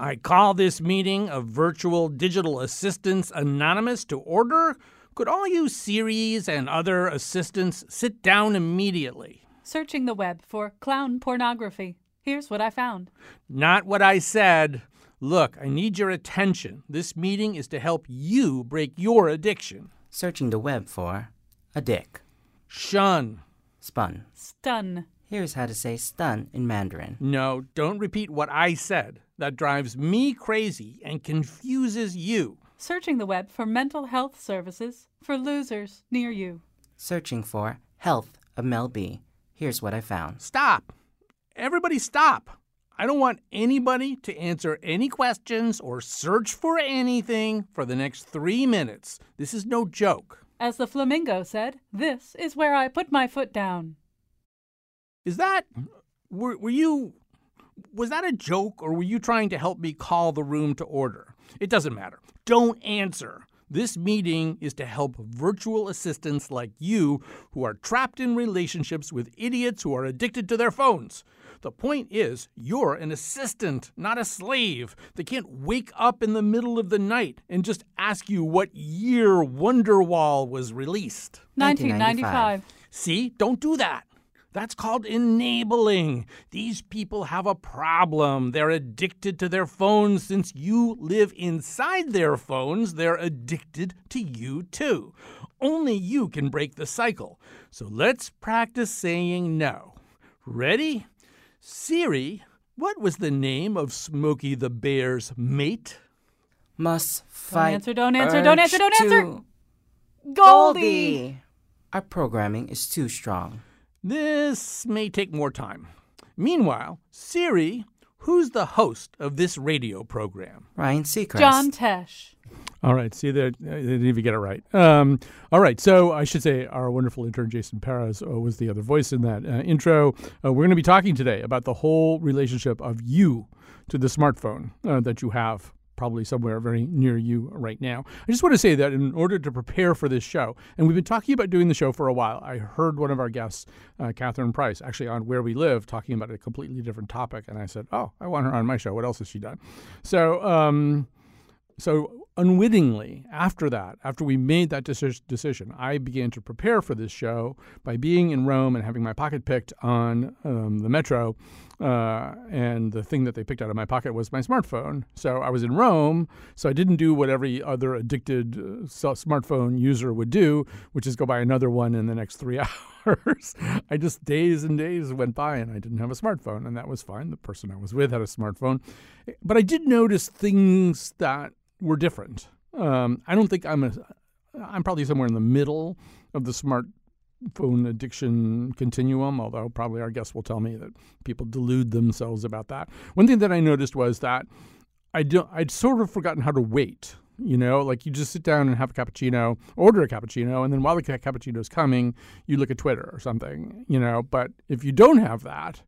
I call this meeting of virtual digital assistants anonymous to order. Could all you Siris and other assistants sit down immediately? Searching the web for clown pornography. Here's what I found. Not what I said. Look, I need your attention. This meeting is to help you break your addiction. Searching the web for a dick. Shun. Spun. Stun. Here's how to say stun in Mandarin. No, don't repeat what I said. That drives me crazy and confuses you. Searching the web for mental health services for losers near you. Searching for health of Mel B. Here's what I found. Stop. Everybody stop. I don't want anybody to answer any questions or search for anything for the next three minutes. This is no joke. As the flamingo said, this is where I put my foot down. Is that. Were, were you. Was that a joke or were you trying to help me call the room to order? It doesn't matter. Don't answer. This meeting is to help virtual assistants like you who are trapped in relationships with idiots who are addicted to their phones. The point is, you're an assistant, not a slave. They can't wake up in the middle of the night and just ask you what year Wonderwall was released. 1995. See, don't do that. That's called enabling. These people have a problem. They're addicted to their phones. Since you live inside their phones, they're addicted to you too. Only you can break the cycle. So let's practice saying no. Ready? Siri, what was the name of Smokey the Bear's mate? Must fight. Don't answer, don't answer, don't answer, don't answer. to- Goldie. Our programming is too strong. This may take more time. Meanwhile, Siri, who's the host of this radio program? Ryan Seacrest. John Tesh. All right, see there, they didn't even get it right. Um, all right, so I should say our wonderful intern Jason Perez uh, was the other voice in that uh, intro. Uh, we're going to be talking today about the whole relationship of you to the smartphone uh, that you have probably somewhere very near you right now. I just want to say that in order to prepare for this show, and we've been talking about doing the show for a while, I heard one of our guests, uh, Catherine Price, actually on Where We Live, talking about a completely different topic, and I said, "Oh, I want her on my show. What else has she done?" So. Um, so unwittingly, after that, after we made that decision, I began to prepare for this show by being in Rome and having my pocket picked on um, the metro. Uh, and the thing that they picked out of my pocket was my smartphone. So I was in Rome, so I didn't do what every other addicted uh, smartphone user would do, which is go buy another one in the next three hours. I just days and days went by and I didn't have a smartphone, and that was fine. The person I was with had a smartphone. But I did notice things that were different. Um, I don't think I'm a. I'm probably somewhere in the middle of the smartphone addiction continuum. Although probably our guests will tell me that people delude themselves about that. One thing that I noticed was that I don't. I'd sort of forgotten how to wait. You know, like you just sit down and have a cappuccino, order a cappuccino, and then while the ca- cappuccino's coming, you look at Twitter or something. You know, but if you don't have that,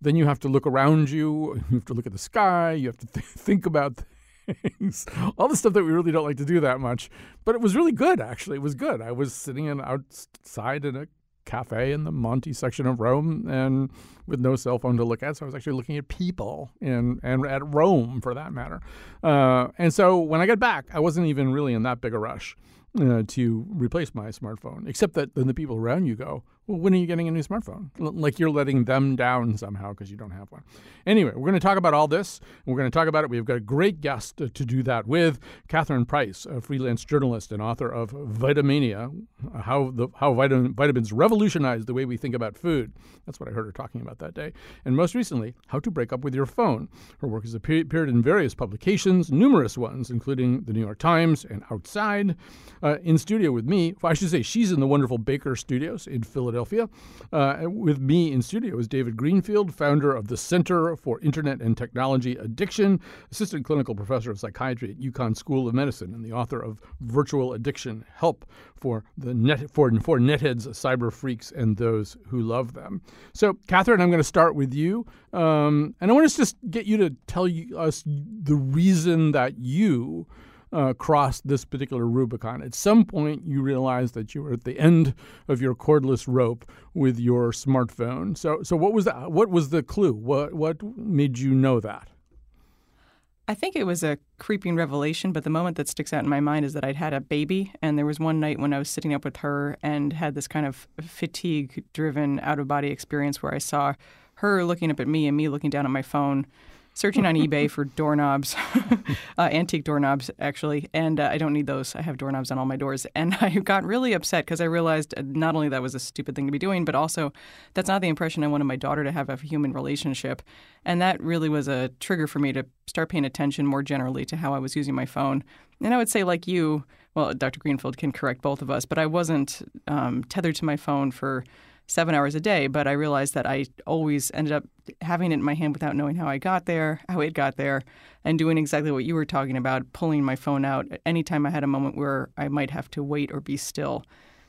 then you have to look around you. You have to look at the sky. You have to th- think about things, all the stuff that we really don't like to do that much. But it was really good, actually. It was good. I was sitting in outside in a cafe in the Monti section of Rome, and with no cell phone to look at, so I was actually looking at people and and at Rome for that matter. Uh, and so when I got back, I wasn't even really in that big a rush. Uh, to replace my smartphone, except that then the people around you go, Well, when are you getting a new smartphone? L- like you're letting them down somehow because you don't have one. Anyway, we're going to talk about all this. We're going to talk about it. We've got a great guest to, to do that with Catherine Price, a freelance journalist and author of Vitamania How, the, how Vitam- Vitamins Revolutionized the Way We Think About Food. That's what I heard her talking about that day. And most recently, How to Break Up with Your Phone. Her work has appeared appeared in various publications, numerous ones, including the New York Times and Outside. Uh, in studio with me, well, I should say she's in the wonderful Baker Studios in Philadelphia. Philadelphia. Uh, with me in studio is David Greenfield, founder of the Center for Internet and Technology Addiction, assistant clinical professor of psychiatry at UConn School of Medicine, and the author of Virtual Addiction Help for the net for, for netheads, cyber freaks, and those who love them. So, Catherine, I'm going to start with you, um, and I want to just get you to tell you, us the reason that you uh, this particular Rubicon. At some point, you realized that you were at the end of your cordless rope with your smartphone. So, so what was that? What was the clue? What what made you know that? I think it was a creeping revelation, but the moment that sticks out in my mind is that I'd had a baby, and there was one night when I was sitting up with her and had this kind of fatigue driven out of body experience where I saw her looking up at me and me looking down at my phone searching on eBay for doorknobs, uh, antique doorknobs, actually. And uh, I don't need those. I have doorknobs on all my doors. And I got really upset because I realized uh, not only that was a stupid thing to be doing, but also that's not the impression I wanted my daughter to have of a human relationship. And that really was a trigger for me to start paying attention more generally to how I was using my phone. And I would say, like you, well, Dr. Greenfield can correct both of us, but I wasn't um, tethered to my phone for seven hours a day, but I realized that I always ended up having it in my hand without knowing how I got there, how it got there, and doing exactly what you were talking about, pulling my phone out anytime I had a moment where I might have to wait or be still.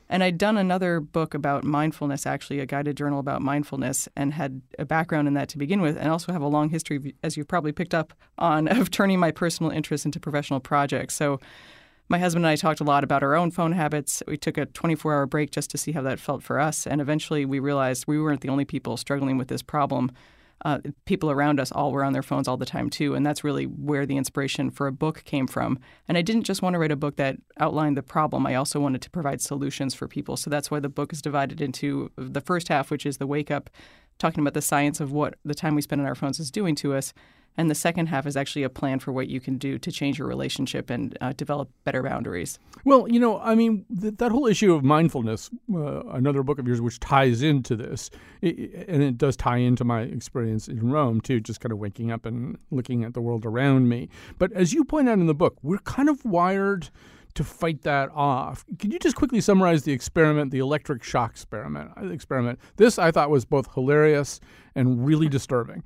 And I'd done another book about mindfulness, actually, a guided journal about mindfulness, and had a background in that to begin with, and also have a long history, as you've probably picked up on, of turning my personal interests into professional projects. So my husband and I talked a lot about our own phone habits. We took a 24 hour break just to see how that felt for us. And eventually we realized we weren't the only people struggling with this problem. Uh, people around us all were on their phones all the time too, and that's really where the inspiration for a book came from. And I didn't just want to write a book that outlined the problem; I also wanted to provide solutions for people. So that's why the book is divided into the first half, which is the wake up, talking about the science of what the time we spend on our phones is doing to us, and the second half is actually a plan for what you can do to change your relationship and uh, develop better boundaries. Well, you know, I mean, th- that whole issue of mindfulness, uh, another book of yours which ties into this, it, and it does tie into my experience in Rome too, just kind of waking up and looking at the world around me. But as you point out in the book, we're kind of wired to fight that off. Can you just quickly summarize the experiment, the electric shock experiment? Experiment. This I thought was both hilarious and really disturbing.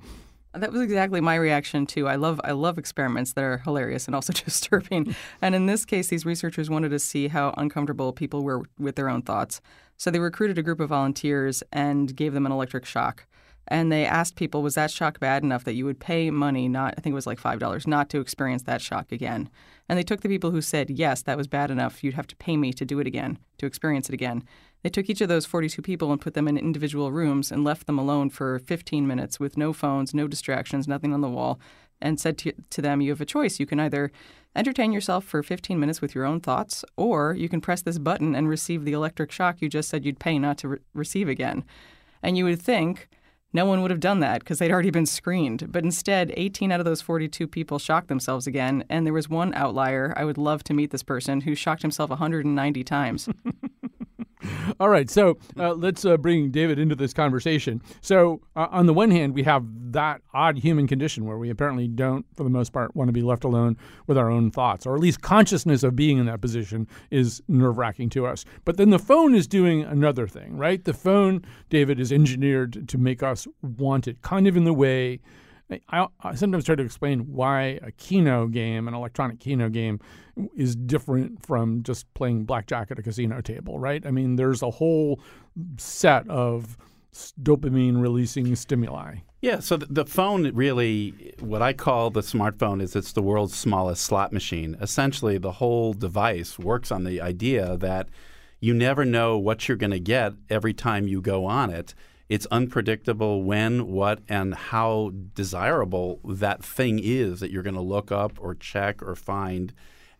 That was exactly my reaction too. I love I love experiments that are hilarious and also disturbing. and in this case, these researchers wanted to see how uncomfortable people were with their own thoughts. So they recruited a group of volunteers and gave them an electric shock. And they asked people, was that shock bad enough that you would pay money, not I think it was like five dollars, not to experience that shock again? And they took the people who said, yes, that was bad enough. You'd have to pay me to do it again, to experience it again. They took each of those 42 people and put them in individual rooms and left them alone for 15 minutes with no phones, no distractions, nothing on the wall, and said to, to them, You have a choice. You can either entertain yourself for 15 minutes with your own thoughts, or you can press this button and receive the electric shock you just said you'd pay not to re- receive again. And you would think, no one would have done that because they'd already been screened. But instead, 18 out of those 42 people shocked themselves again. And there was one outlier. I would love to meet this person who shocked himself 190 times. All right, so uh, let's uh, bring David into this conversation. So, uh, on the one hand, we have that odd human condition where we apparently don't, for the most part, want to be left alone with our own thoughts, or at least consciousness of being in that position is nerve wracking to us. But then the phone is doing another thing, right? The phone, David, is engineered to make us want it, kind of in the way I, I, sometimes try to explain why a Keno game, an electronic Keno game, is different from just playing blackjack at a casino table, right? I mean, there's a whole set of dopamine releasing stimuli. Yeah, so the phone really, what I call the smartphone is it's the world's smallest slot machine. Essentially, the whole device works on the idea that you never know what you're going to get every time you go on it it's unpredictable when, what, and how desirable that thing is that you're going to look up or check or find.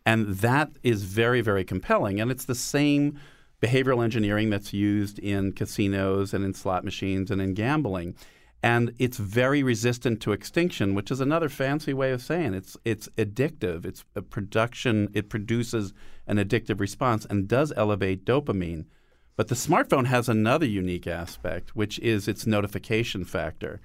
And that is very, very compelling. And it's the same behavioral engineering that's used in casinos and in slot machines and in gambling. And it's very resistant to extinction, which is another fancy way of saying it's it's addictive. It's a production. It produces an addictive response and does elevate dopamine. But the smartphone has another unique aspect, which is its notification factor.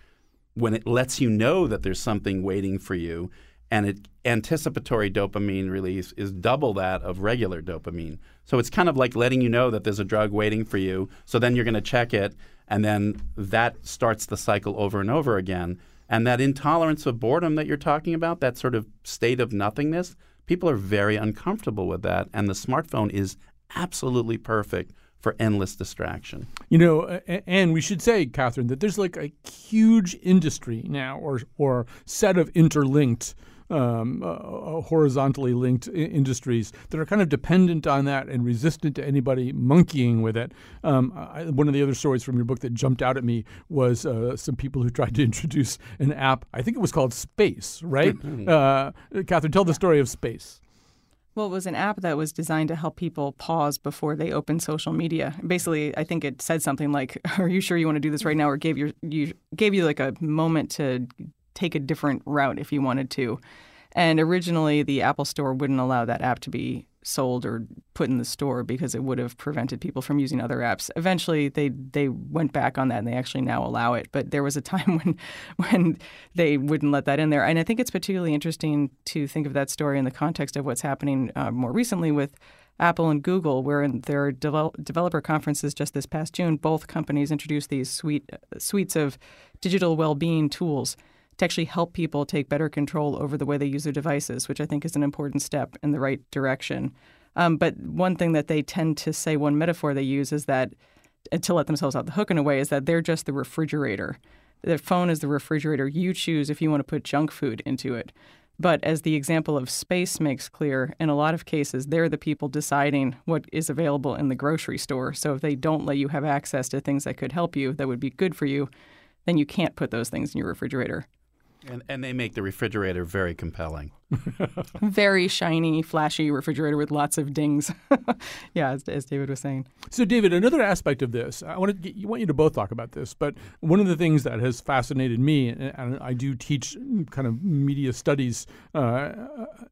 When it lets you know that there's something waiting for you, and it, anticipatory dopamine release is double that of regular dopamine. So it's kind of like letting you know that there's a drug waiting for you. So then you're going to check it, and then that starts the cycle over and over again. And that intolerance of boredom that you're talking about, that sort of state of nothingness, people are very uncomfortable with that. And the smartphone is absolutely perfect for endless distraction. You know, and we should say, Catherine, that there's like a huge industry now, or or set of interlinked um, uh, uh, horizontally linked I- industries that are kind of dependent on that and resistant to anybody monkeying with it. Um, I, one of the other stories from your book that jumped out at me was uh, some people who tried to introduce an app. I think it was called Space, right? uh, Catherine, tell the story of Space. Well, it was an app that was designed to help people pause before they open social media. Basically, I think it said something like, "Are you sure you want to do this right now?" or gave your you gave you like a moment to take a different route if you wanted to. And originally, the Apple Store wouldn't allow that app to be sold or put in the store because it would have prevented people from using other apps. Eventually, they they went back on that and they actually now allow it. But there was a time when when they wouldn't let that in there. And I think it's particularly interesting to think of that story in the context of what's happening uh, more recently with. Apple and Google, where in their devel- developer conferences just this past June, both companies introduced these suite, suites of digital well-being tools to actually help people take better control over the way they use their devices, which I think is an important step in the right direction. Um, but one thing that they tend to say, one metaphor they use is that to let themselves out the hook in a way is that they're just the refrigerator. The phone is the refrigerator. You choose if you want to put junk food into it. But as the example of space makes clear, in a lot of cases, they're the people deciding what is available in the grocery store. So if they don't let you have access to things that could help you, that would be good for you, then you can't put those things in your refrigerator. And, and they make the refrigerator very compelling. very shiny, flashy refrigerator with lots of dings. yeah, as, as, David was saying. So, David, another aspect of this, I want to want you to both talk about this, but one of the things that has fascinated me, and I do teach kind of media studies uh,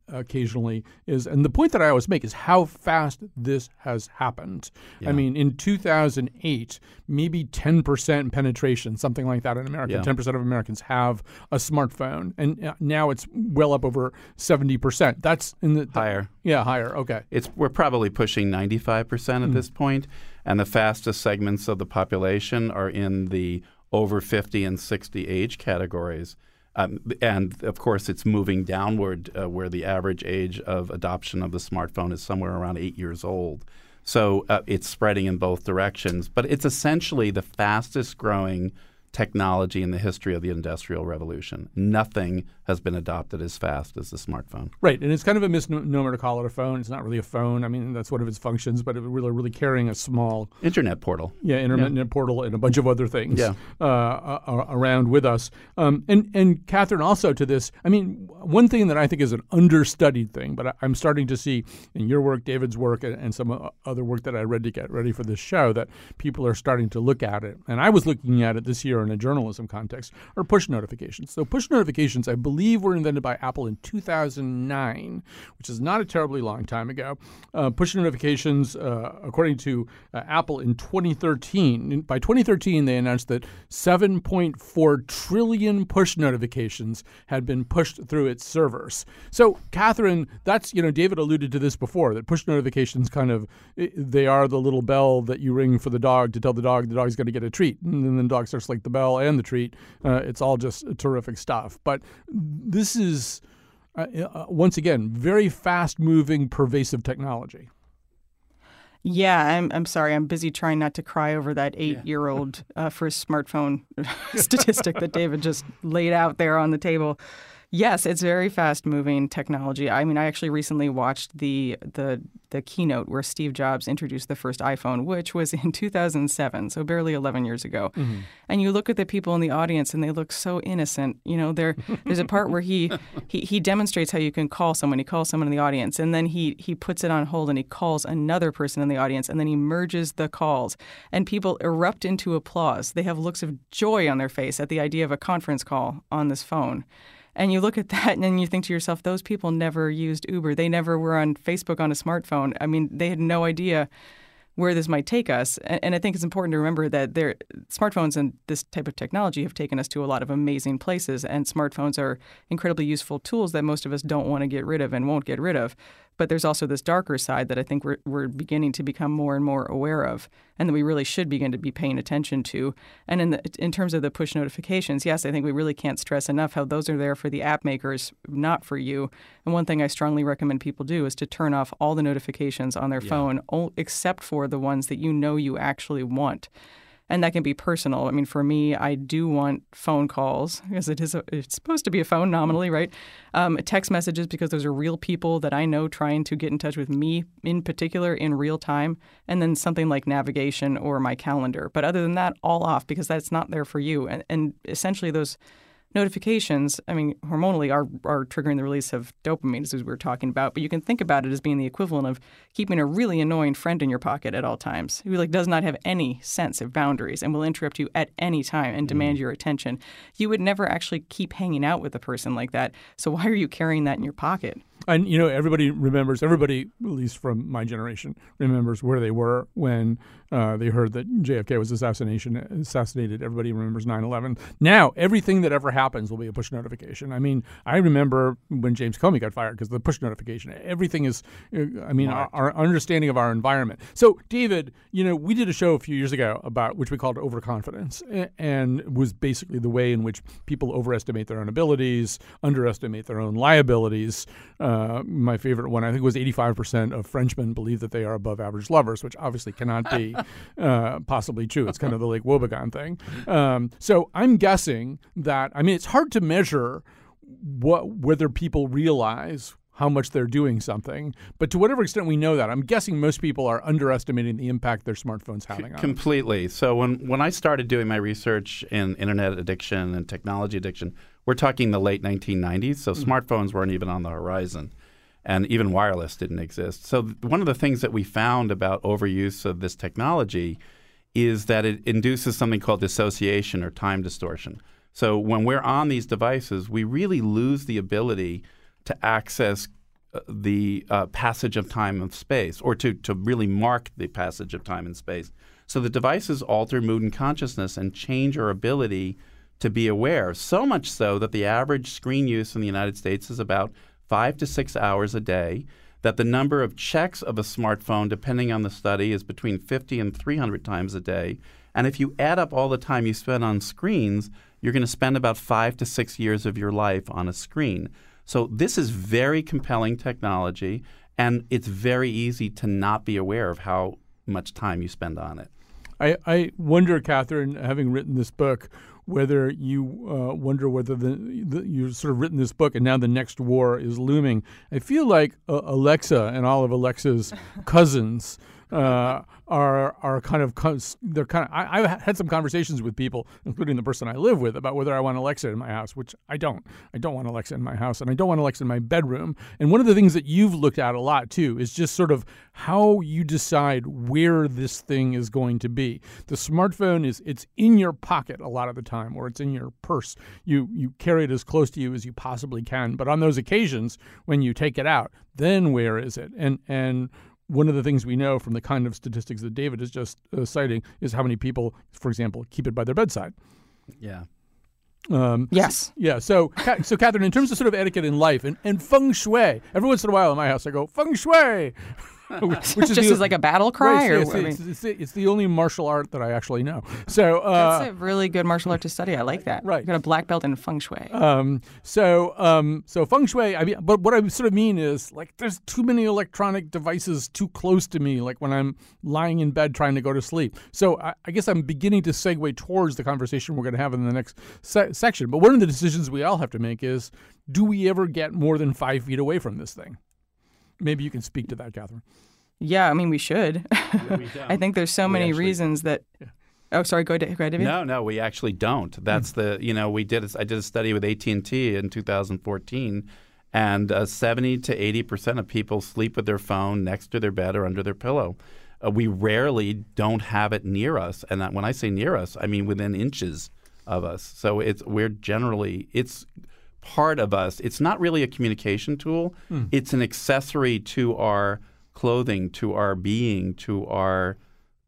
occasionally, is, and the point that I always make is how fast this has happened. Yeah. I mean, in 2008, maybe 10% penetration, something like that in America. Yeah. 10% of Americans have a smartphone, and uh, now it's well up over seventy percent. That's in the higher. Yeah, higher. Okay. It's we're probably pushing ninety five percent at mm. this point, and the fastest segments of the population are in the over fifty and sixty age categories. Um, and of course, it's moving downward, uh, where the average age of adoption of the smartphone is somewhere around eight years old. So uh, it's spreading in both directions. But it's essentially the fastest growing technology in the history of the Industrial Revolution. Nothing has been adopted as fast as the smartphone. Right, and it's kind of a misnomer to call it a phone. It's not really a phone. I mean, that's one of its functions, but it really, really carrying a small internet portal. Yeah, internet yeah. portal and a bunch of other things. Yeah. Uh, around with us. Um, and and Catherine, also to this, I mean, one thing that I think is an understudied thing, but I, am starting to see in your work, David's work, and, and some other work that I read to get ready for this show that people are starting to look at it. And I was looking at it this year in a journalism context, are push notifications. So push notifications, I believe, were invented by Apple in 2009, which is not a terribly long time ago. Uh, push notifications, uh, according to uh, Apple, in 2013. By 2013, they announced that 7.4 trillion push notifications had been pushed through its servers. So, Catherine, that's you know, David alluded to this before that push notifications kind of they are the little bell that you ring for the dog to tell the dog the dog's going to get a treat, and then the dog starts like the bell and the treat. Uh, it's all just terrific stuff. But this is, uh, uh, once again, very fast moving, pervasive technology. Yeah, I'm. I'm sorry. I'm busy trying not to cry over that eight-year-old uh, first smartphone statistic that David just laid out there on the table. Yes, it's very fast-moving technology. I mean, I actually recently watched the the the keynote where Steve Jobs introduced the first iPhone, which was in 2007, so barely 11 years ago. Mm-hmm. And you look at the people in the audience, and they look so innocent. You know, there there's a part where he, he he demonstrates how you can call someone. He calls someone in the audience, and then he he puts it on hold, and he calls another person in the audience, and then he merges the calls, and people erupt into applause. They have looks of joy on their face at the idea of a conference call on this phone. And you look at that and then you think to yourself, those people never used Uber. They never were on Facebook on a smartphone. I mean, they had no idea where this might take us. And, and I think it's important to remember that there, smartphones and this type of technology have taken us to a lot of amazing places, and smartphones are incredibly useful tools that most of us don't want to get rid of and won't get rid of. But there's also this darker side that I think we're, we're beginning to become more and more aware of, and that we really should begin to be paying attention to. And in the, in terms of the push notifications, yes, I think we really can't stress enough how those are there for the app makers, not for you. And one thing I strongly recommend people do is to turn off all the notifications on their yeah. phone, except for the ones that you know you actually want and that can be personal. I mean, for me, I do want phone calls because it is a, it's supposed to be a phone nominally, right? Um, text messages because those are real people that I know trying to get in touch with me in particular in real time, and then something like navigation or my calendar. But other than that, all off because that's not there for you, and, and essentially those notifications, I mean, hormonally are, are triggering the release of dopamine, as we were talking about. But you can think about it as being the equivalent of keeping a really annoying friend in your pocket at all times who like does not have any sense of boundaries and will interrupt you at any time and demand mm. your attention. You would never actually keep hanging out with a person like that. So why are you carrying that in your pocket? And you know, everybody remembers. Everybody, at least from my generation, remembers where they were when uh, they heard that JFK was assassination assassinated. Everybody remembers 9/11. Now, everything that ever happens will be a push notification. I mean, I remember when James Comey got fired because the push notification. Everything is. Uh, I mean, our, our, understanding of our environment. So, David, you know, we did a show a few years ago about which we called overconfidence, and was basically the way in which people overestimate their own abilities, underestimate their own liabilities. Uh, my favorite one, I think, was 85% of Frenchmen believe that they are above average lovers, which obviously cannot be. uh, possibly true. It's kind of the Lake Wobegon thing. Um, so I'm guessing that I mean it's hard to measure what whether people realize how much they're doing something. But to whatever extent we know that, I'm guessing most people are underestimating the impact their smartphones having on Completely. So when when I started doing my research in internet addiction and technology addiction, we're talking the late 1990s. So mm-hmm. smartphones weren't even on the horizon and even wireless didn't exist. So th- one of the things that we found about overuse of this technology is that it induces something called dissociation or time distortion. So when we're on these devices, we really lose the ability to access uh, the uh, passage of time and space, or to, to really mark the passage of time and space. So the devices alter mood and consciousness and change our ability to be aware, so much so that the average screen use in the United States is about five to six hours a day, that the number of checks of a smartphone, depending on the study, is between 50 and 300 times a day. And if you add up all the time you spend on screens, you're going to spend about five to six years of your life on a screen. So this is very compelling technology, and it's very easy to not be aware of how much time you spend on it. I, I wonder, Catherine, having written this book, whether you uh, wonder whether the, the, you've sort of written this book and now the next war is looming. I feel like uh, Alexa and all of Alexa's cousins uh, are are kind of they're kind of. I, have had some conversations with people, including the person I live with, about whether I want Alexa in my house, which I don't. I don't want Alexa in my house, and I don't want Alexa in my bedroom. And one of the things that you've looked at a lot too is just sort of how you decide where this thing is going to be. The smartphone is it's in your pocket a lot of the time, or it's in your purse. You you carry it as close to you as you possibly can. But on those occasions when you take it out, then where is it? And and one of the things we know from the kind of statistics that David is just uh, citing is how many people, for example, keep it by their bedside. Yeah. Um, yes. Yeah. So, so Catherine, in terms of sort of etiquette in life and, and feng shui, every once in a while in my house I go feng shui, which is just the, as like a battle cry, right, or it's, it's, it's, it's, the only martial art that I actually know. So uh, that's a really good martial art to study. I like that. Right, you got a black belt in feng shui. Um, so um, so feng shui. I mean, but what I sort of mean is like there's too many electronic devices too close to me. Like when I'm lying in bed trying to go to sleep. So I, I guess I'm beginning to segue towards the conversation we're going to have in the next se- section. But one of the decisions we all have to make is: Do we ever get more than five feet away from this thing? Maybe you can speak to that, Catherine. Yeah, I mean, we should. Yeah, we I think there's so we many actually, reasons that. Yeah. Oh, sorry. Go ahead, go ahead, No, no, we actually don't. That's mm. the you know we did. I did a study with AT and T in 2014, and uh, 70 to 80 percent of people sleep with their phone next to their bed or under their pillow. Uh, we rarely don't have it near us, and when I say near us, I mean within inches of us. So it's we're generally it's part of us. It's not really a communication tool. Mm. It's an accessory to our clothing to our being, to our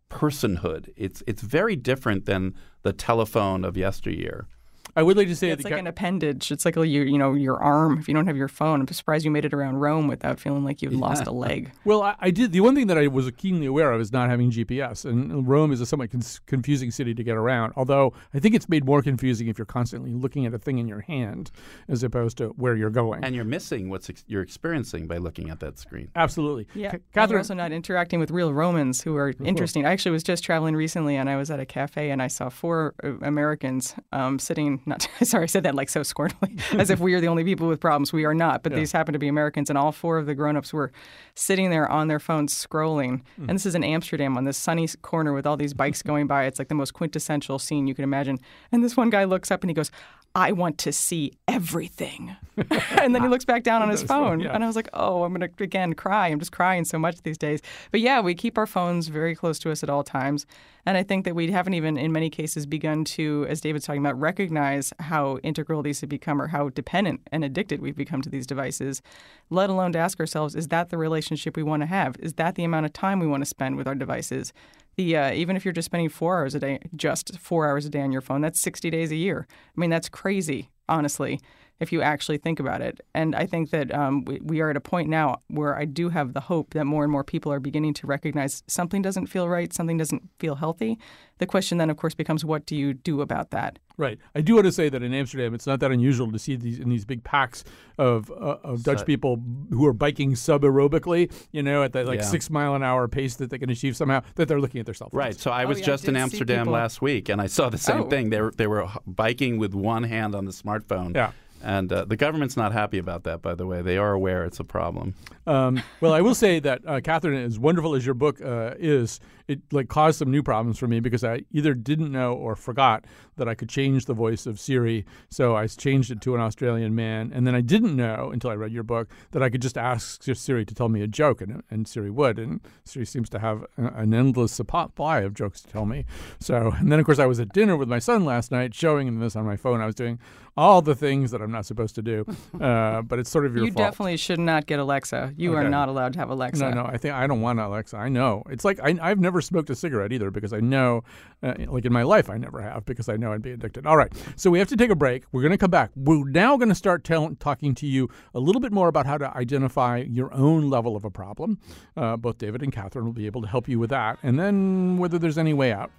personhood. It's it's very different than the telephone of yesteryear. I would like to say It's that like an appendage. It's like a, you, you know your arm. If you don't have your phone, I'm surprised you made it around Rome without feeling like you've lost a leg. Well, I, I did. The one thing that I was keenly aware of is not having GPS, and Rome is a somewhat cons- confusing city to get around. Although I think it's made more confusing if you're constantly looking at a thing in your hand as opposed to where you're going. And you're missing what ex- you're experiencing by looking at that screen. Absolutely. Yeah, Ca- and Catherine. you're also not interacting with real Romans who are interesting. I actually was just traveling recently, and I was at a cafe, and I saw four uh, Americans um, sitting. Not sorry, I said that like so scornfully, as if we are the only people with problems. We are not, but these happen to be Americans, and all four of the grown-ups were sitting there on their phones scrolling. Hmm. And this is in Amsterdam on this sunny corner with all these bikes going by. It's like the most quintessential scene you can imagine. And this one guy looks up and he goes, "I want to see everything," and then he looks back down on his phone, yeah. and I was like, "Oh, I'm gonna again cry. I'm just crying so much these days." But yeah, we keep our phones very close to us at all times, and I think that we haven't even, in many cases, begun to, as David's talking about, recognize how integral these have become, or how dependent and addicted we've become to these devices. Let alone to ask ourselves, is that the relationship we want to have? Is that the amount of time we want to spend with our devices? The uh, even if you're just spending four hours a day, just four hours a day on your phone, that's 60 days a year. I mean, that's crazy, honestly, if you actually think about it. And I think that um, we, we are at a point now where I do have the hope that more and more people are beginning to recognize something doesn't feel right, something doesn't feel healthy. The question then, of course, becomes what do you do about that? Right. I do want to say that in Amsterdam, it's not that unusual to see these in these big packs of uh, of Dutch So- people who are biking sub aerobically, you know, at that like Yeah. six mile an hour pace that they can achieve somehow. That they're looking at their cell phones. Right. So I was yeah, I just in Amsterdam last week, and I saw the same Oh. thing. They were they were biking with one hand on the smartphone. Yeah. And uh, the government's not happy about that, by the way. They are aware it's a problem. Um, well, I will say that uh, Catherine, as wonderful as your book uh, is, it like caused some new problems for me because I either didn't know or forgot that I could change the voice of Siri. So I changed it to an Australian man, and then I didn't know until I read your book that I could just ask Siri to tell me a joke, and, and Siri would. And Siri seems to have an endless supply of jokes to tell me. So, and then of course I was at dinner with my son last night, showing him this on my phone. I was doing all the things that I'm not supposed to do, uh, but it's sort of your you fault. You definitely should not get Alexa. You are not allowed to have Alexa. No, no, I think I don't want Alexa. I know. It's like I, I've never smoked a cigarette either because I know, uh, like in my life, I never have because I know I'd be addicted. All right. So we have to take a break. We're going to come back. We're now going to start tell, talking to you a little bit more about how to identify your own level of a problem. Uh, both David and Catherine will be able to help you with that. And then whether there's any way out.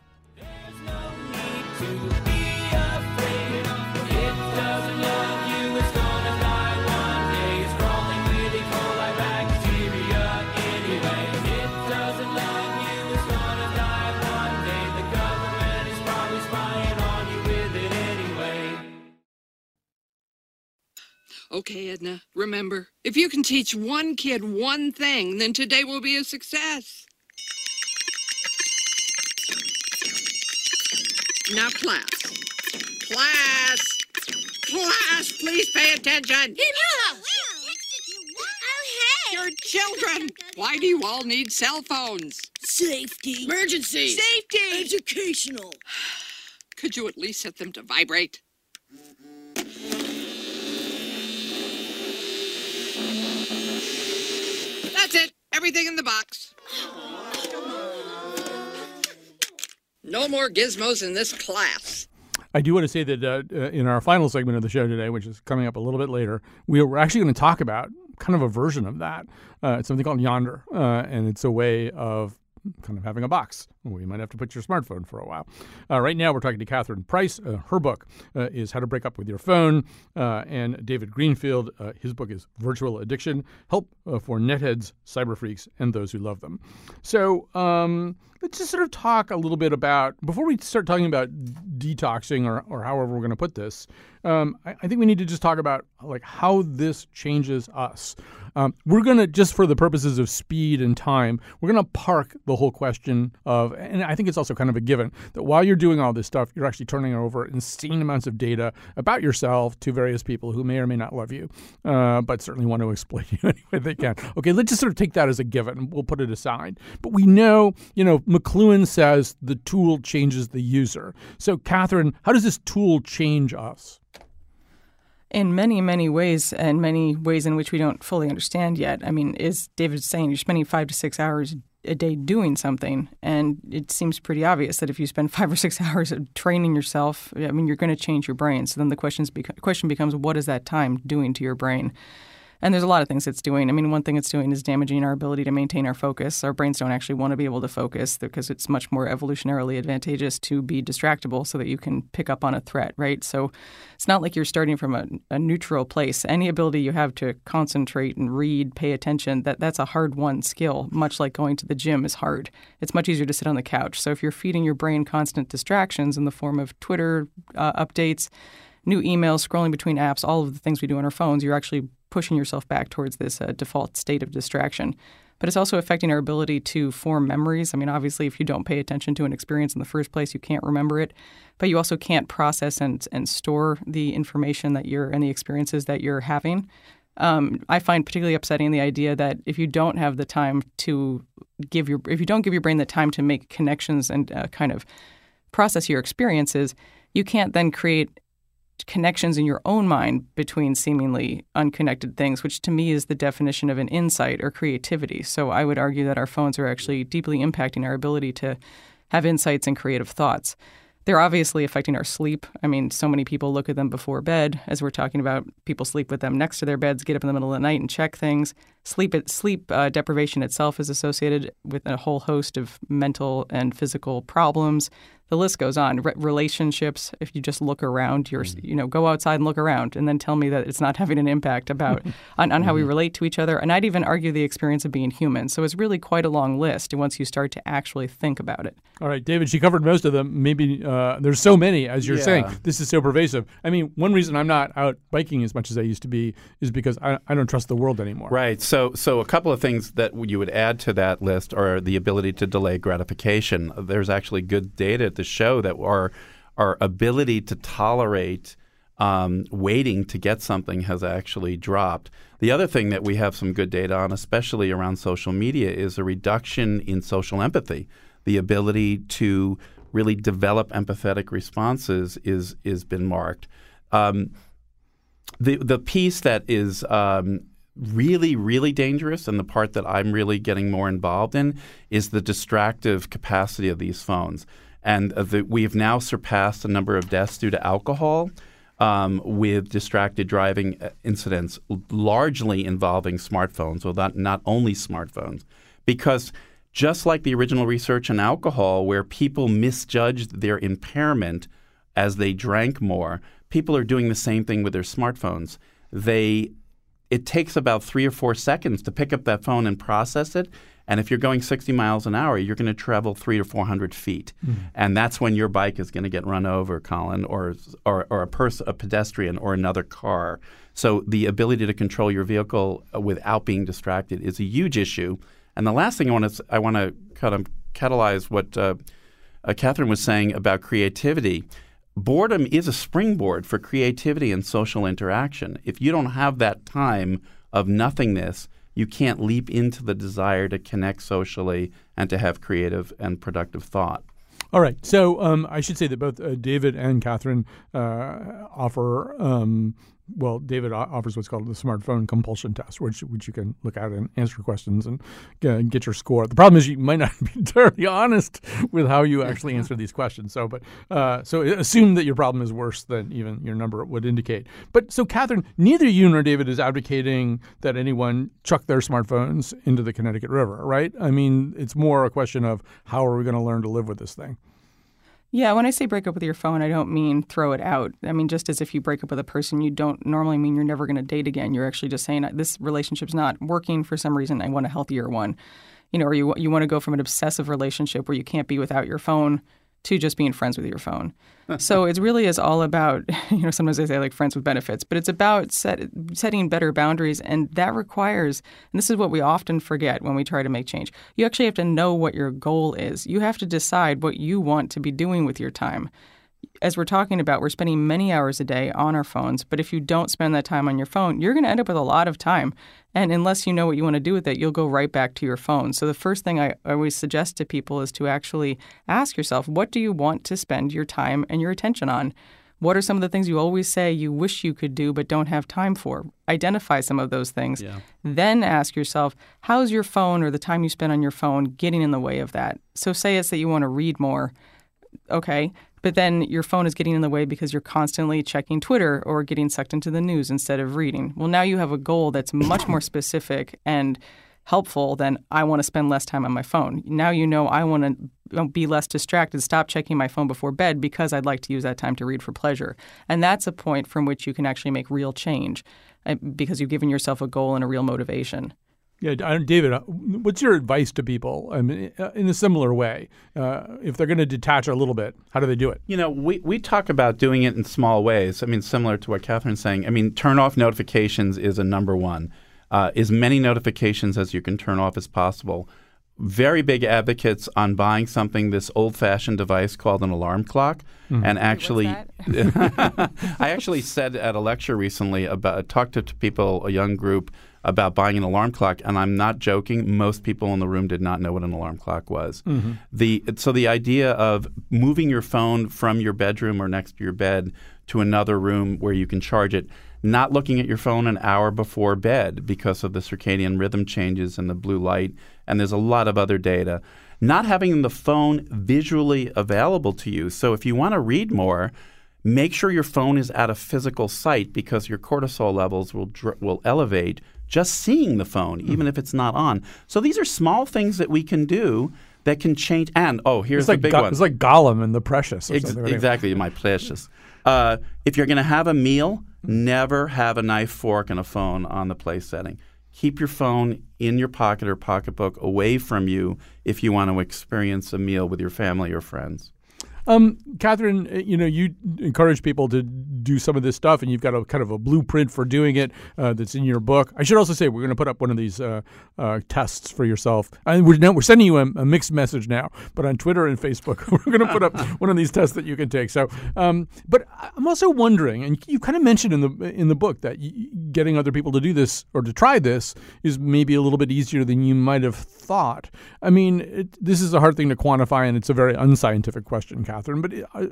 Okay, Edna, remember, if you can teach one kid one thing, then today will be a success. Now, class. Class! Class, please pay attention! Oh, hey! Your children! Why do you all need cell phones? Safety. Emergency! Safety. Educational. Could you at least set them to vibrate? That's it. Everything in the box. No more gizmos in this class. I do want to say that uh, uh, in our final segment of the show today, which is coming up a little bit later, we we're actually going to talk about kind of a version of that. Uh, it's something called Yondr, uh, and it's a way of kind of having a box where you might have to put your smartphone for a while. Uh, right now, we're talking to Catherine Price. Uh, her book uh, is How to Break Up with Your Phone, uh, and David Greenfield. Uh, his book is Virtual Addiction Help uh, for Netheads, Cyber Freaks, and Those Who Love Them. So, um, let's just sort of talk a little bit about, before we start talking about detoxing or, or however we're going to put this, um, I, I think we need to just talk about like how this changes us. Um, we're going to, just for the purposes of speed and time, we're going to park the whole question of, and I think it's also kind of a given that while you're doing all this stuff, you're actually turning over insane amounts of data about yourself to various people who may or may not love you, uh, but certainly want to exploit you any way they can. Okay, let's just sort of take that as a given. And we'll put it aside. But we know, you know, McLuhan says the tool changes the user. So, Catherine, how does this tool change us? in many, many ways, and many ways in which we don't fully understand yet. I mean, is David saying you're spending five to six hours a day doing something, and it seems pretty obvious that if you spend five or six hours training yourself, I mean, you're going to change your brain. So then the questions question becomes, what is that time doing to your brain? And there's a lot of things it's doing. I mean, one thing it's doing is damaging our ability to maintain our focus. Our brains don't actually want to be able to focus because it's much more evolutionarily advantageous to be distractible so that you can pick up on a threat, right? So it's not like you're starting from a, a neutral place. Any ability you have to concentrate and read, pay attention, that, that's a hard won skill, much like going to the gym is hard. It's much easier to sit on the couch. So if you're feeding your brain constant distractions in the form of Twitter uh, updates, new emails, scrolling between apps, all of the things we do on our phones, you're actually pushing yourself back towards this uh, default state of distraction. But it's also affecting our ability to form memories. I mean, obviously, if you don't pay attention to an experience in the first place, you can't remember it. But you also can't process and, and store the information that you're and the experiences that you're having. Um, I find particularly upsetting the idea that if you don't have the time to give your if you don't give your brain the time to make connections and uh, kind of process your experiences, you can't then create connections in your own mind between seemingly unconnected things, which to me is the definition of an insight or creativity. So I would argue that our phones are actually deeply impacting our ability to have insights and creative thoughts. They're obviously affecting our sleep. I mean, so many people look at them before bed, as we're talking about. People sleep with them next to their beds, get up in the middle of the night and check things. Sleep sleep uh, deprivation itself is associated with a whole host of mental and physical problems the list goes on. Re- relationships. If you just look around, you're Mm-hmm. you know go outside and look around, and then tell me that it's not having an impact about on, on how we Mm-hmm. relate to each other. And I'd even argue the experience of being human. So it's really quite a long list once you start to actually think about it. All right, David, she covered most of them. Maybe uh, there's so many, as you're saying. This is so pervasive. I mean, one reason I'm not out biking as much as I used to be is because I, I don't trust the world anymore. Right. So, so a couple of things that you would add to that list are the ability to delay gratification. There's actually good data to show that our our ability to tolerate um, waiting to get something has actually dropped. The other thing that we have some good data on, especially around social media, is a reduction in social empathy. The ability to really develop empathetic responses is is been marked. Um, the the piece that is um, really really dangerous and the part that I'm really getting more involved in is the distractive capacity of these phones. And uh, the, we've now surpassed the number of deaths due to alcohol um, with distracted driving uh, incidents, largely involving smartphones, well, not, not only smartphones. Because just like the original research on alcohol, where people misjudged their impairment as they drank more, people are doing the same thing with their smartphones. They it takes about three or four seconds to pick up that phone and process it. And if you're going 60 miles an hour, you're going to travel three to 400 feet, and that's when your bike is going to get run over, Colin, or or, or a person, a pedestrian, or another car. So the ability to control your vehicle uh, without being distracted is a huge issue. And the last thing I want to I want to kind of catalyze what uh, uh, Catherine was saying about creativity. Boredom is a springboard for creativity and social interaction. If you don't have that time of nothingness, you can't leap into the desire to connect socially and to have creative and productive thought. All right. So um, I should say that both uh, David and Catherine uh, offer. Um, well, David offers what's called the smartphone compulsion test, which which you can look at and answer questions and get your score. The problem is you might not be terribly honest with how you actually answer these questions. So, but uh, so assume that your problem is worse than even your number would indicate. But so, Catherine, neither you nor David is advocating that anyone chuck their smartphones into the Connecticut River, right? I mean, it's more a question of how are we going to learn to live with this thing. Yeah, when I say break up with your phone, I don't mean throw it out. I mean, just as if you break up with a person, you don't normally mean you're never going to date again. You're actually just saying this relationship's not working for some reason. I want a healthier one. You know, or you you want to go from an obsessive relationship where you can't be without your phone to just being friends with your phone. so it really is all about, you know, sometimes they say like friends with benefits, but it's about set, setting better boundaries. And that requires, and this is what we often forget when we try to make change, you actually have to know what your goal is. You have to decide what you want to be doing with your time. As we're talking about, we're spending many hours a day on our phones, but if you don't spend that time on your phone, you're going to end up with a lot of time. And unless you know what you want to do with it, you'll go right back to your phone. So the first thing I always suggest to people is to actually ask yourself, what do you want to spend your time and your attention on? What are some of the things you always say you wish you could do but don't have time for? Identify some of those things. Yeah. Then ask yourself, how's your phone or the time you spend on your phone getting in the way of that? So, say it's that you want to read more. Okay. But then your phone is getting in the way because you're constantly checking Twitter or getting sucked into the news instead of reading. Well, now you have a goal that's much more specific and helpful than I want to spend less time on my phone. Now you know I want to be less distracted, stop checking my phone before bed because I'd like to use that time to read for pleasure. And that's a point from which you can actually make real change uh, because you've given yourself a goal and a real motivation. Yeah, David, uh, what's your advice to people I mean, uh, in a similar way? Uh, if they're going to detach a little bit, how do they do it? You know, we, we talk about doing it in small ways. I mean, similar to what Catherine's saying. I mean, turn off notifications is a number one. Uh, as many notifications as you can turn off as possible. Very big advocates on buying something, this old fashioned device called an alarm clock. And actually, I actually said at a lecture recently about, talked to people, a young group, about buying an alarm clock, and I'm not joking. Most people in the room did not know what an alarm clock was. Mm-hmm. The so the idea of moving your phone from your bedroom or next to your bed to another room where you can charge it, not looking at your phone an hour before bed because of the circadian rhythm changes and the blue light, and there's a lot of other data. Not having the phone visually available to you. So if you want to read more, make sure your phone is at a physical site because your cortisol levels will dr- will elevate just seeing the phone, even if it's not on. So these are small things that we can do that can change. And oh, here's It's like the big Go- one. it's like Gollum and the Precious. Ex- exactly, my precious. Uh, if you're going to have a meal, never have a knife, fork, and a phone on the place setting. Keep your phone in your pocket or pocketbook away from you if you want to experience a meal with your family or friends. Um, Catherine, uh, you know, you encourage people to do some of this stuff, and you've got a kind of a blueprint for doing it uh, that's in your book. I should also say we're going to put up one of these uh, uh, tests for yourself. And we're, we're sending you a, a mixed message now, but on Twitter and Facebook, we're going to put up one of these tests that you can take. So, um, but I'm also wondering, and you kind of mentioned in the in the book that y- getting other people to do this or to try this is maybe a little bit easier than you might have thought. I mean, it, this is a hard thing to quantify, and it's a very unscientific question, Catherine. But uh,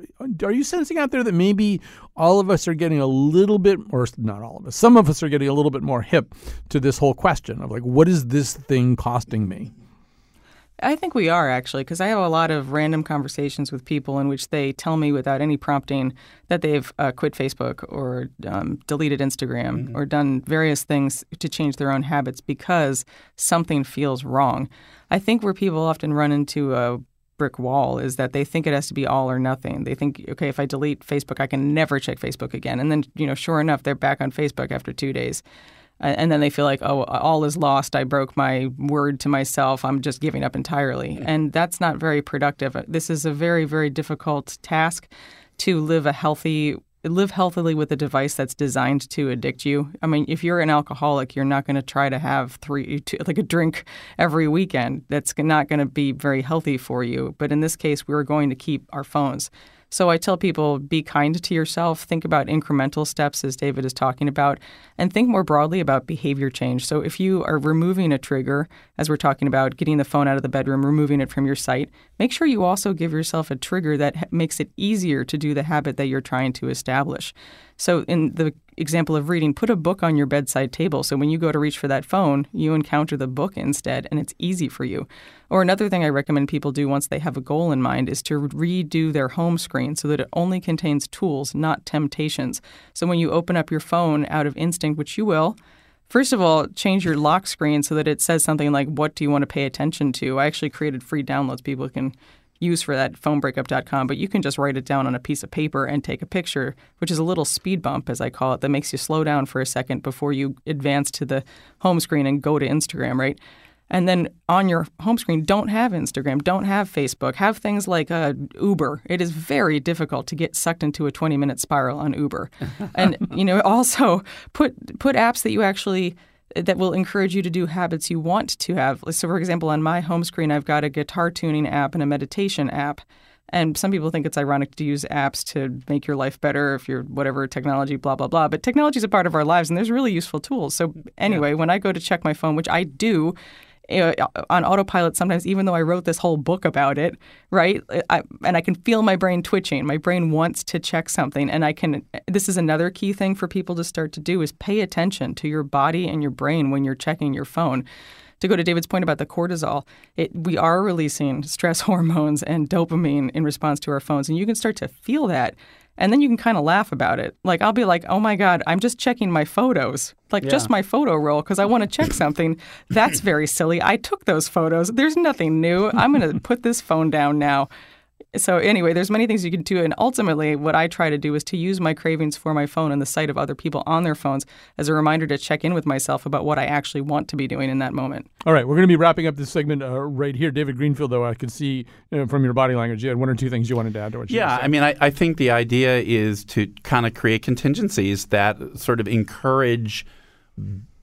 are you sensing out there that maybe all of us are getting a little bit, or not all of us, some of us are getting a little bit more hip to this whole question of like, what is this thing costing me? I think we are actually, because I have a lot of random conversations with people in which they tell me without any prompting that they've uh, quit Facebook or um, deleted Instagram or done various things to change their own habits because something feels wrong. I think where people often run into a brick wall is that they think it has to be all or nothing. They think, okay, if I delete Facebook, I can never check Facebook again. And then, you know, sure enough, they're back on Facebook after two days. And then they feel like, oh, all is lost. I broke my word to myself. I'm just giving up entirely. And that's not very productive. This is a very, very difficult task to live a healthy live healthily with a device that's designed to addict you. I mean, if you're an alcoholic, you're not going to try to have three two, like a drink every weekend. That's not going to be very healthy for you. But in this case, we're going to keep our phones. So I tell people be kind to yourself, think about incremental steps as David is talking about, and think more broadly about behavior change. So if you are removing a trigger, as we're talking about getting the phone out of the bedroom, removing it from your sight, make sure you also give yourself a trigger that makes it easier to do the habit that you're trying to establish. So in the example of reading, put a book on your bedside table so when you go to reach for that phone, you encounter the book instead and it's easy for you. Or another thing I recommend people do once they have a goal in mind is to redo their home screen so that it only contains tools, not temptations. So when you open up your phone out of instinct, which you will, First of all, change your lock screen so that it says something like, What do you want to pay attention to? I actually created free downloads people can use for that phonebreakup.com, but you can just write it down on a piece of paper and take a picture, which is a little speed bump, as I call it, that makes you slow down for a second before you advance to the home screen and go to Instagram, right? And then on your home screen, don't have Instagram, don't have Facebook, have things like uh, Uber. It is very difficult to get sucked into a 20 minute spiral on Uber. and, you know, also put, put apps that you actually that will encourage you to do habits you want to have. So, for example, on my home screen, I've got a guitar tuning app and a meditation app. And some people think it's ironic to use apps to make your life better if you're whatever technology, blah, blah, blah. But technology is a part of our lives and there's really useful tools. So, anyway, when I go to check my phone, which I do, on autopilot sometimes, even though I wrote this whole book about it, right? I, and I can feel my brain twitching. My brain wants to check something, and I can. This is another key thing for people to start to do is pay attention to your body and your brain when you're checking your phone to go to David's point about the cortisol, it, we are releasing stress hormones and dopamine in response to our phones, and you can start to feel that. And then you can kind of laugh about it. Like, I'll be like, oh my God, I'm just checking my photos, like Yeah. just my photo roll, because I want to check something. That's very silly. I took those photos. There's nothing new. I'm going to put this phone down now. So anyway, there's many things you can do, and ultimately, what I try to do is to use my cravings for my phone and the sight of other people on their phones as a reminder to check in with myself about what I actually want to be doing in that moment. All right, we're going to be wrapping up this segment uh, right here. David Greenfield, though, I can see uh, from your body language, you had one or two things you wanted to add to what you Yeah, said. I mean, I, I think the idea is to kind of create contingencies that sort of encourage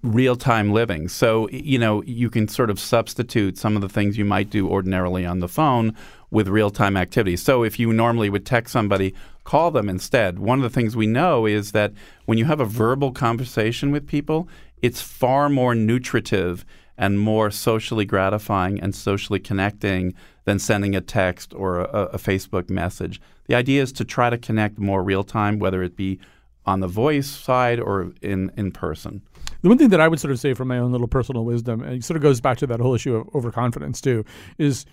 real time living. So, you know, you can sort of substitute some of the things you might do ordinarily on the phone with real time activities. So, if you normally would text somebody, call them instead. One of the things we know is that when you have a verbal conversation with people, it's far more nutritive and more socially gratifying and socially connecting than sending a text or a, a Facebook message. The idea is to try to connect more real time, whether it be on the voice side or in, in person. The one thing that I would sort of say from my own little personal wisdom, and it sort of goes back to that whole issue of overconfidence too, is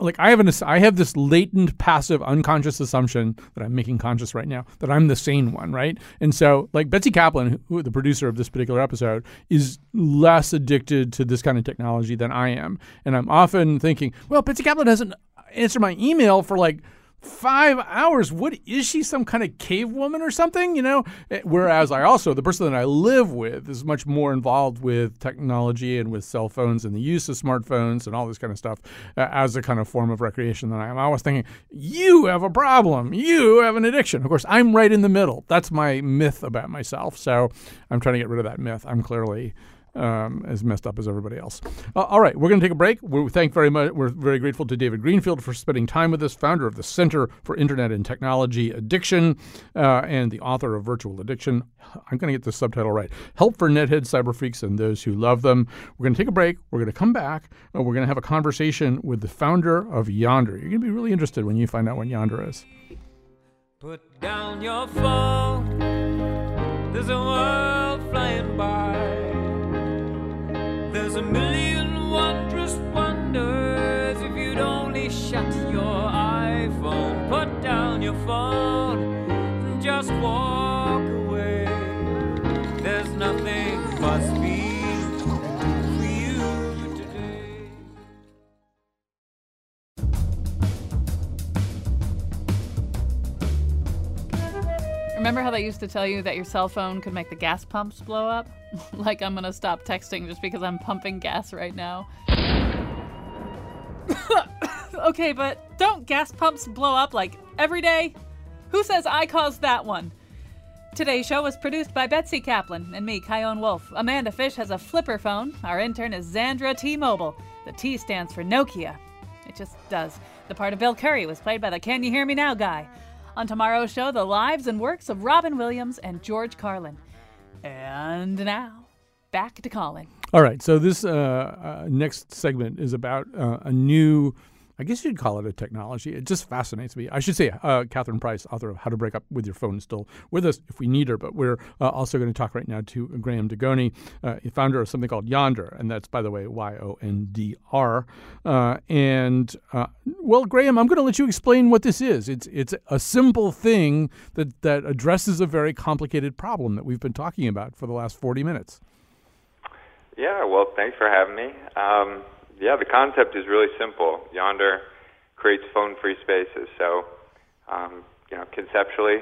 like I have an I have this latent, passive, unconscious assumption that I'm making conscious right now that I'm the sane one, right? And so, like Betsy Kaplan, who the producer of this particular episode, is less addicted to this kind of technology than I am, and I'm often thinking, well, Betsy Kaplan doesn't answer my email for like five hours. What is she, some kind of cave woman or something? You know. Eh, Whereas I also, the person that I live with, is much more involved with technology and with cell phones and the use of smartphones and all this kind of stuff uh, as a kind of form of recreation than I am. I was thinking, you have a problem. You have an addiction. Of course, I'm right in the middle. That's my myth about myself. So I'm trying to get rid of that myth. I'm clearly um, as messed up as everybody else. Uh, all right, we're going to take a break. We thank very much. We're very grateful to David Greenfield for spending time with us, founder of the Center for Internet and Technology Addiction, uh, and the author of Virtual Addiction. I'm going to get the subtitle right. Help for nethead cyber freaks, and those who love them. We're going to take a break. We're going to come back. And we're going to have a conversation with the founder of Yondr. You're going to be really interested when you find out what Yondr is. Put down your phone. There's a world flying by. Down your phone and just walk away. There's nothing BuzzFeed can for you today. Remember how they used to tell you that your cell phone could make the gas pumps blow up? like I'm gonna stop texting just because I'm pumping gas right now. okay, but don't gas pumps blow up like every day? Who says I caused that one? Today's show was produced by Betsy Kaplan and me, Chion Wolf. Amanda Fish has a flipper phone. Our intern is Zandra T Mobile. The T stands for Nokia. It just does. The part of Bill Curry was played by the Can You Hear Me Now guy. On tomorrow's show, the lives and works of Robin Williams and George Carlin. And now, back to Colin. All right. So this uh, uh, next segment is about uh, a new. I guess you'd call it a technology. It just fascinates me. I should say, uh, Catherine Price, author of How to Break Up with Your Phone, is still with us if we need her. But we're uh, also going to talk right now to Graham Dugoni, uh, founder of something called Yondr, and that's by the way Y O N D R. Uh, and uh, well, Graham, I'm going to let you explain what this is. It's it's a simple thing that that addresses a very complicated problem that we've been talking about for the last 40 minutes. Yeah, well, thanks for having me. Um, yeah, the concept is really simple. Yondr creates phone-free spaces. So, um, you know, conceptually,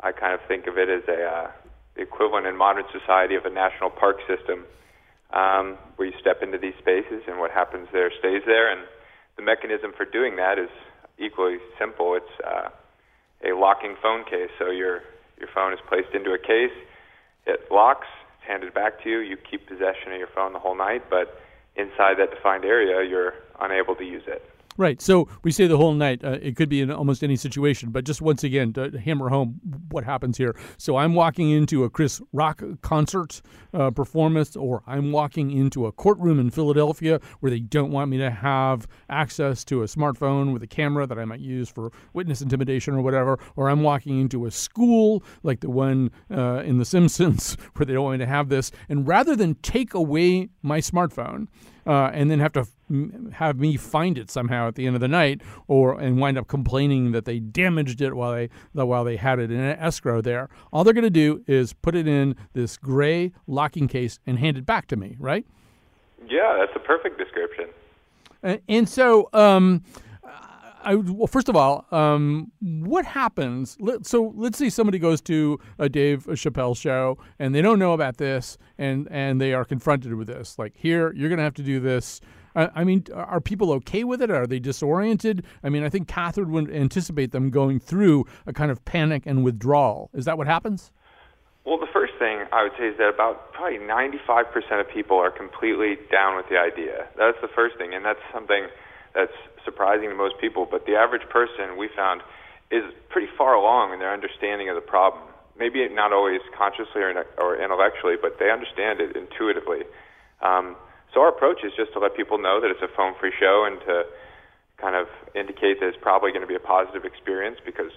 I kind of think of it as a uh, the equivalent in modern society of a national park system, um, where you step into these spaces and what happens there stays there. And the mechanism for doing that is equally simple. It's uh, a locking phone case. So your your phone is placed into a case, it locks, it's handed back to you. You keep possession of your phone the whole night, but inside that defined area, you're unable to use it. Right. So we say the whole night. Uh, it could be in almost any situation, but just once again to hammer home what happens here. So I'm walking into a Chris Rock concert uh, performance, or I'm walking into a courtroom in Philadelphia where they don't want me to have access to a smartphone with a camera that I might use for witness intimidation or whatever, or I'm walking into a school like the one uh, in The Simpsons where they don't want me to have this. And rather than take away my smartphone, uh, and then have to f- have me find it somehow at the end of the night, or and wind up complaining that they damaged it while they while they had it in an escrow there. All they're going to do is put it in this gray locking case and hand it back to me, right? Yeah, that's a perfect description. And, and so, um, I, well, first of all, um, what happens? Let, so let's say somebody goes to a Dave Chappelle show and they don't know about this, and and they are confronted with this. Like, here, you're going to have to do this. I, I mean, are people okay with it? Are they disoriented? I mean, I think Catherine would anticipate them going through a kind of panic and withdrawal. Is that what happens? Well, the first thing I would say is that about probably 95% of people are completely down with the idea. That's the first thing, and that's something that's surprising to most people. But the average person we found is pretty far along in their understanding of the problem. Maybe not always consciously or, or intellectually, but they understand it intuitively. Um, so our approach is just to let people know that it's a phone-free show and to kind of indicate that it's probably going to be a positive experience because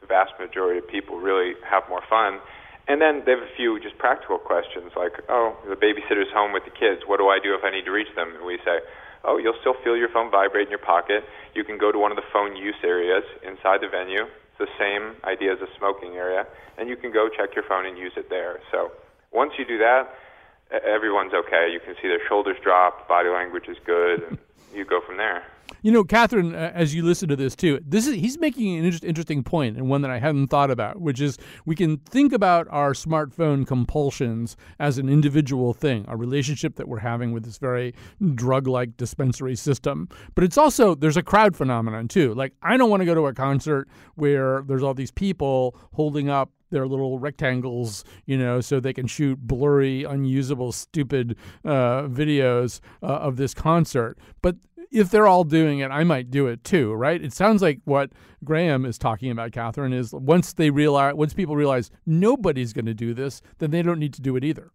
the vast majority of people really have more fun. And then they have a few just practical questions like, oh, the babysitter's home with the kids. What do I do if I need to reach them? And we say, oh, you'll still feel your phone vibrate in your pocket. You can go to one of the phone use areas inside the venue. It's the same idea as a smoking area, and you can go check your phone and use it there. So once you do that, everyone's okay. You can see their shoulders drop, body language is good, and you go from there. You know, Catherine, as you listen to this too, this is he's making an inter- interesting point and one that I hadn't thought about, which is we can think about our smartphone compulsions as an individual thing, a relationship that we're having with this very drug-like dispensary system. But it's also there's a crowd phenomenon too. Like I don't want to go to a concert where there's all these people holding up their little rectangles, you know, so they can shoot blurry, unusable, stupid uh, videos uh, of this concert. But if they're all doing it, I might do it too, right? It sounds like what Graham is talking about, Catherine, is once they realize, once people realize nobody's going to do this, then they don't need to do it either.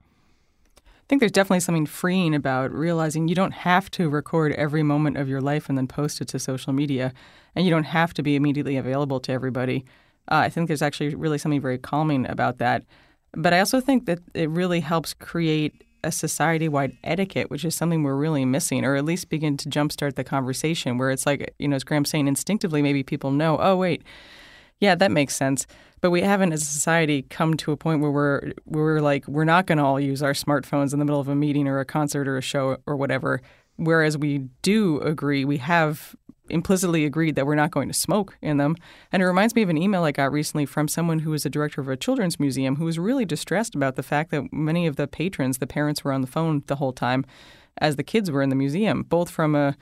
I think there's definitely something freeing about realizing you don't have to record every moment of your life and then post it to social media, and you don't have to be immediately available to everybody. Uh, I think there's actually really something very calming about that. But I also think that it really helps create a society wide etiquette, which is something we're really missing, or at least begin to jumpstart the conversation where it's like, you know, as Graham's saying, instinctively, maybe people know, oh, wait, yeah, that makes sense. But we haven't, as a society, come to a point where we're, where we're like, we're not going to all use our smartphones in the middle of a meeting or a concert or a show or whatever. Whereas we do agree, we have implicitly agreed that we're not going to smoke in them. And it reminds me of an email I got recently from someone who was a director of a children's museum who was really distressed about the fact that many of the patrons, the parents, were on the phone the whole time as the kids were in the museum, both from a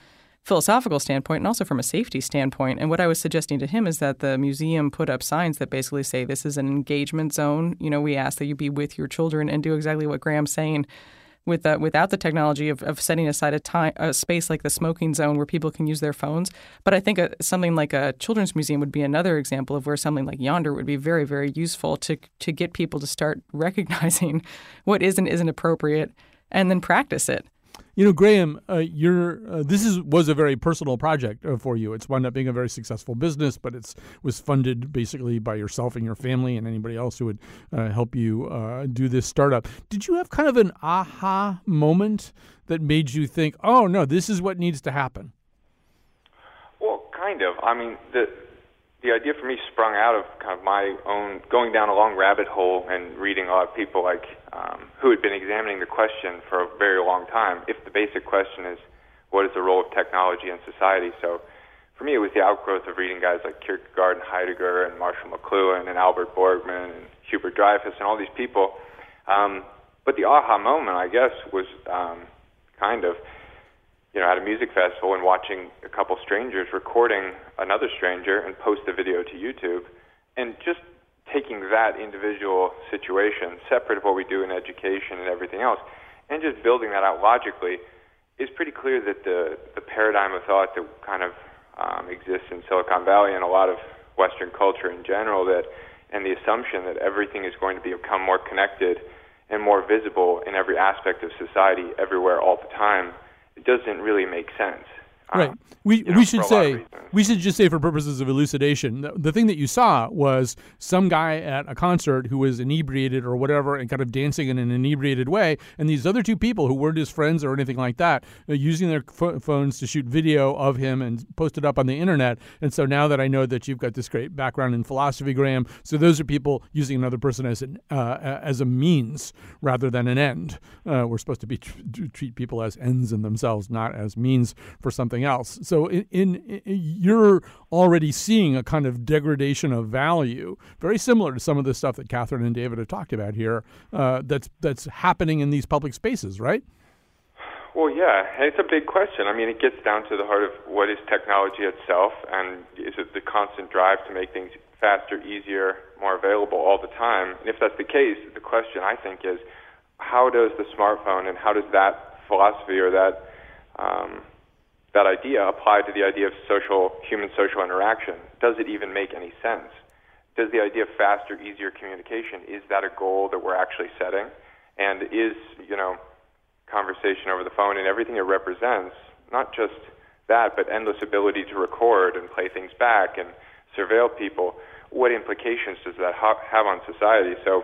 philosophical standpoint and also from a safety standpoint. And what I was suggesting to him is that the museum put up signs that basically say this is an engagement zone. You know, we ask that you be with your children and do exactly what Graham's saying with the, without the technology of, of setting aside a time a space like the smoking zone where people can use their phones. But I think a, something like a children's museum would be another example of where something like Yondr would be very very useful to to get people to start recognizing what is and isn't appropriate and then practice it. You know, Graham, uh, uh, this is was a very personal project uh, for you. It's wound up being a very successful business, but it's was funded basically by yourself and your family and anybody else who would uh, help you uh, do this startup. Did you have kind of an aha moment that made you think, "Oh no, this is what needs to happen"? Well, kind of. I mean, the the idea for me sprung out of kind of my own going down a long rabbit hole and reading a lot of people like um, who had been examining the question for a very long time. If the basic question is, what is the role of technology in society? So, for me, it was the outgrowth of reading guys like Kierkegaard and Heidegger and Marshall McLuhan and Albert Borgmann and Hubert Dreyfus and all these people. Um, but the aha moment, I guess, was um, kind of you know, at a music festival and watching a couple strangers recording another stranger and post the video to YouTube, and just taking that individual situation, separate of what we do in education and everything else, and just building that out logically, it's pretty clear that the the paradigm of thought that kind of um, exists in Silicon Valley and a lot of Western culture in general that and the assumption that everything is going to become more connected and more visible in every aspect of society everywhere all the time it doesn't really make sense Right. Um, We you know, we should a lot of say we should just say for purposes of elucidation, the, the thing that you saw was some guy at a concert who was inebriated or whatever and kind of dancing in an inebriated way, and these other two people who weren't his friends or anything like that, uh, using their pho- phones to shoot video of him and post it up on the internet. And so now that I know that you've got this great background in philosophy, Graham, so those are people using another person as an uh, as a means rather than an end. Uh, we're supposed to be tr- treat people as ends in themselves, not as means for something else. So in, in, in you're already seeing a kind of degradation of value, very similar to some of the stuff that Catherine and David have talked about here. Uh, that's that's happening in these public spaces, right? Well, yeah, and it's a big question. I mean, it gets down to the heart of what is technology itself, and is it the constant drive to make things faster, easier, more available all the time? And if that's the case, the question I think is, how does the smartphone and how does that philosophy or that um, that idea apply to the idea of social, human social interaction? Does it even make any sense? Does the idea of faster, easier communication is that a goal that we're actually setting? And is you know conversation over the phone and everything it represents, not just that, but endless ability to record and play things back and surveil people. What implications does that ha- have on society? So,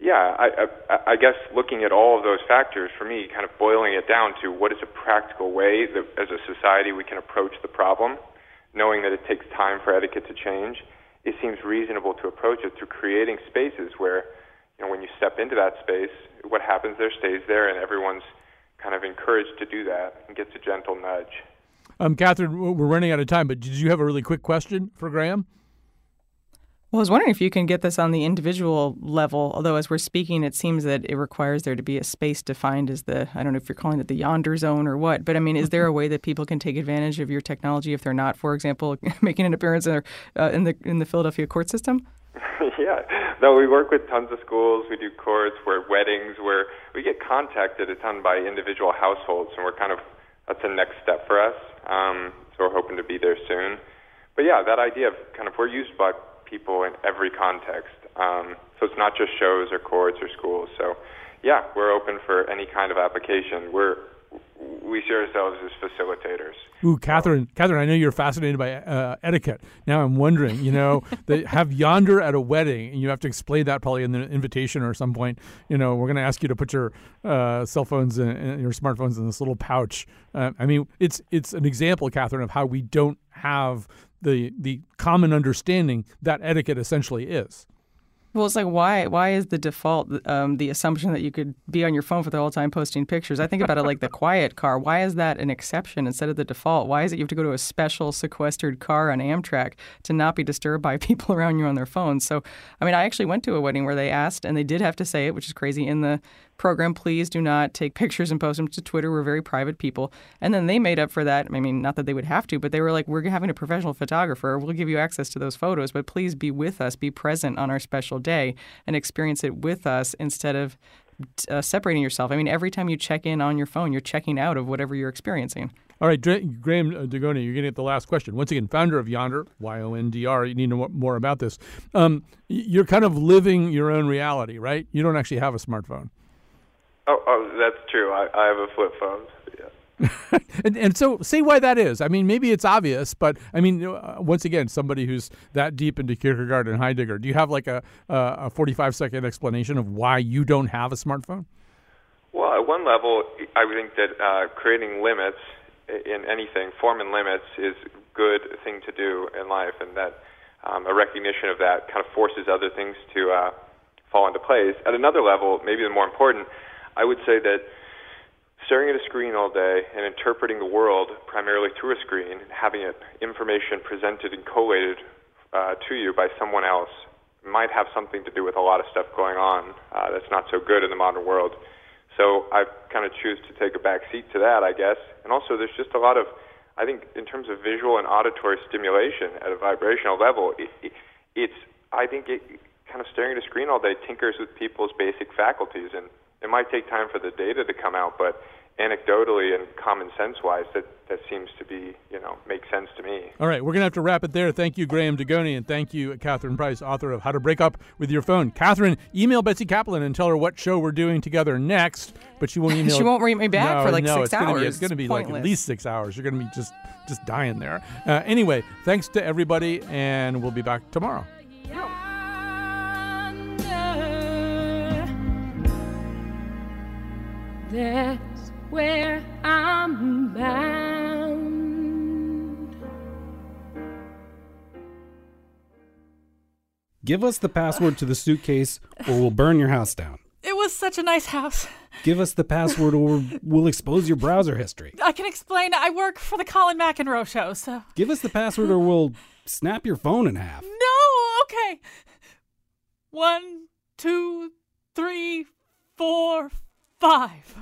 yeah, I, I, I guess looking at all of those factors, for me, kind of boiling it down to what is a practical way that as a society we can approach the problem, knowing that it takes time for etiquette to change, it seems reasonable to approach it through creating spaces where you know, when you step into that space, what happens there stays there, and everyone's kind of encouraged to do that and gets a gentle nudge. Um, Catherine, we're running out of time, but did you have a really quick question for Graham? Well, I was wondering if you can get this on the individual level, although as we're speaking, it seems that it requires there to be a space defined as the, I don't know if you're calling it the Yondr zone or what, but I mean, is there a way that people can take advantage of your technology if they're not, for example, making an appearance in, uh, in, the, in the Philadelphia court system? yeah. No, we work with tons of schools. We do courts, where weddings, where we get contacted a ton by individual households, and we're kind of that's the next step for us. Um, so we're hoping to be there soon. But yeah, that idea of kind of we're used by people in every context. Um, so it's not just shows or courts or schools. So yeah, we're open for any kind of application. We're we see ourselves as facilitators. Ooh, Catherine, Catherine, I know you're fascinated by uh, etiquette. Now I'm wondering, you know, they have Yondr at a wedding, and you have to explain that probably in the invitation or some point. You know, we're going to ask you to put your uh, cell phones and your smartphones in this little pouch. Uh, I mean, it's it's an example, Catherine, of how we don't have the the common understanding that etiquette essentially is. Well, it's like why why is the default um, the assumption that you could be on your phone for the whole time posting pictures? I think about it like the quiet car. Why is that an exception instead of the default? Why is it you have to go to a special sequestered car on Amtrak to not be disturbed by people around you on their phones? So, I mean, I actually went to a wedding where they asked, and they did have to say it, which is crazy in the program. Please do not take pictures and post them to Twitter. We're very private people. And then they made up for that. I mean, not that they would have to, but they were like, we're having a professional photographer. We'll give you access to those photos, but please be with us, be present on our special day, and experience it with us instead of uh, separating yourself. I mean, every time you check in on your phone, you're checking out of whatever you're experiencing. All right, Graham uh, Dugoni, you're going to get the last question. Once again, founder of Yondr, Y O N D R. You need to know more about this. Um, you're kind of living your own reality, right? You don't actually have a smartphone. Oh, oh that's true. I, I have a flip phone. Yeah. and, and so, say why that is. I mean, maybe it's obvious, but I mean, uh, once again, somebody who's that deep into Kierkegaard and Heidegger, do you have like a a 45 second explanation of why you don't have a smartphone? Well, at one level, I think that uh, creating limits in anything, forming limits, is a good thing to do in life, and that um, a recognition of that kind of forces other things to uh, fall into place. At another level, maybe the more important, I would say that staring at a screen all day and interpreting the world primarily through a screen, having it information presented and collated uh, to you by someone else, might have something to do with a lot of stuff going on uh, that's not so good in the modern world. So I kind of choose to take a back seat to that, I guess. And also, there's just a lot of, I think, in terms of visual and auditory stimulation at a vibrational level, it, it, it's, I think, it kind of staring at a screen all day tinkers with people's basic faculties. And it might take time for the data to come out, but anecdotally and common sense wise, that that seems to be you know make sense to me. All right, we're gonna have to wrap it there. Thank you, Graham Dugoni, and thank you, Catherine Price, author of How to Break Up with Your Phone. Catherine, email Betsy Kaplan and tell her what show we're doing together next. But she won't email. She won't read me back no, for like no, six it's gonna hours. Be, it's going to be like at least six hours. You're going to be just just dying there. Uh, anyway, thanks to everybody, and we'll be back tomorrow. That's where I'm bound. Give us the password to the suitcase or we'll burn your house down. It was such a nice house. Give us the password or we'll expose your browser history. I can explain. I work for the Colin McEnroe show, so. Give us the password or we'll snap your phone in half. No, okay. One, two, three, four, five.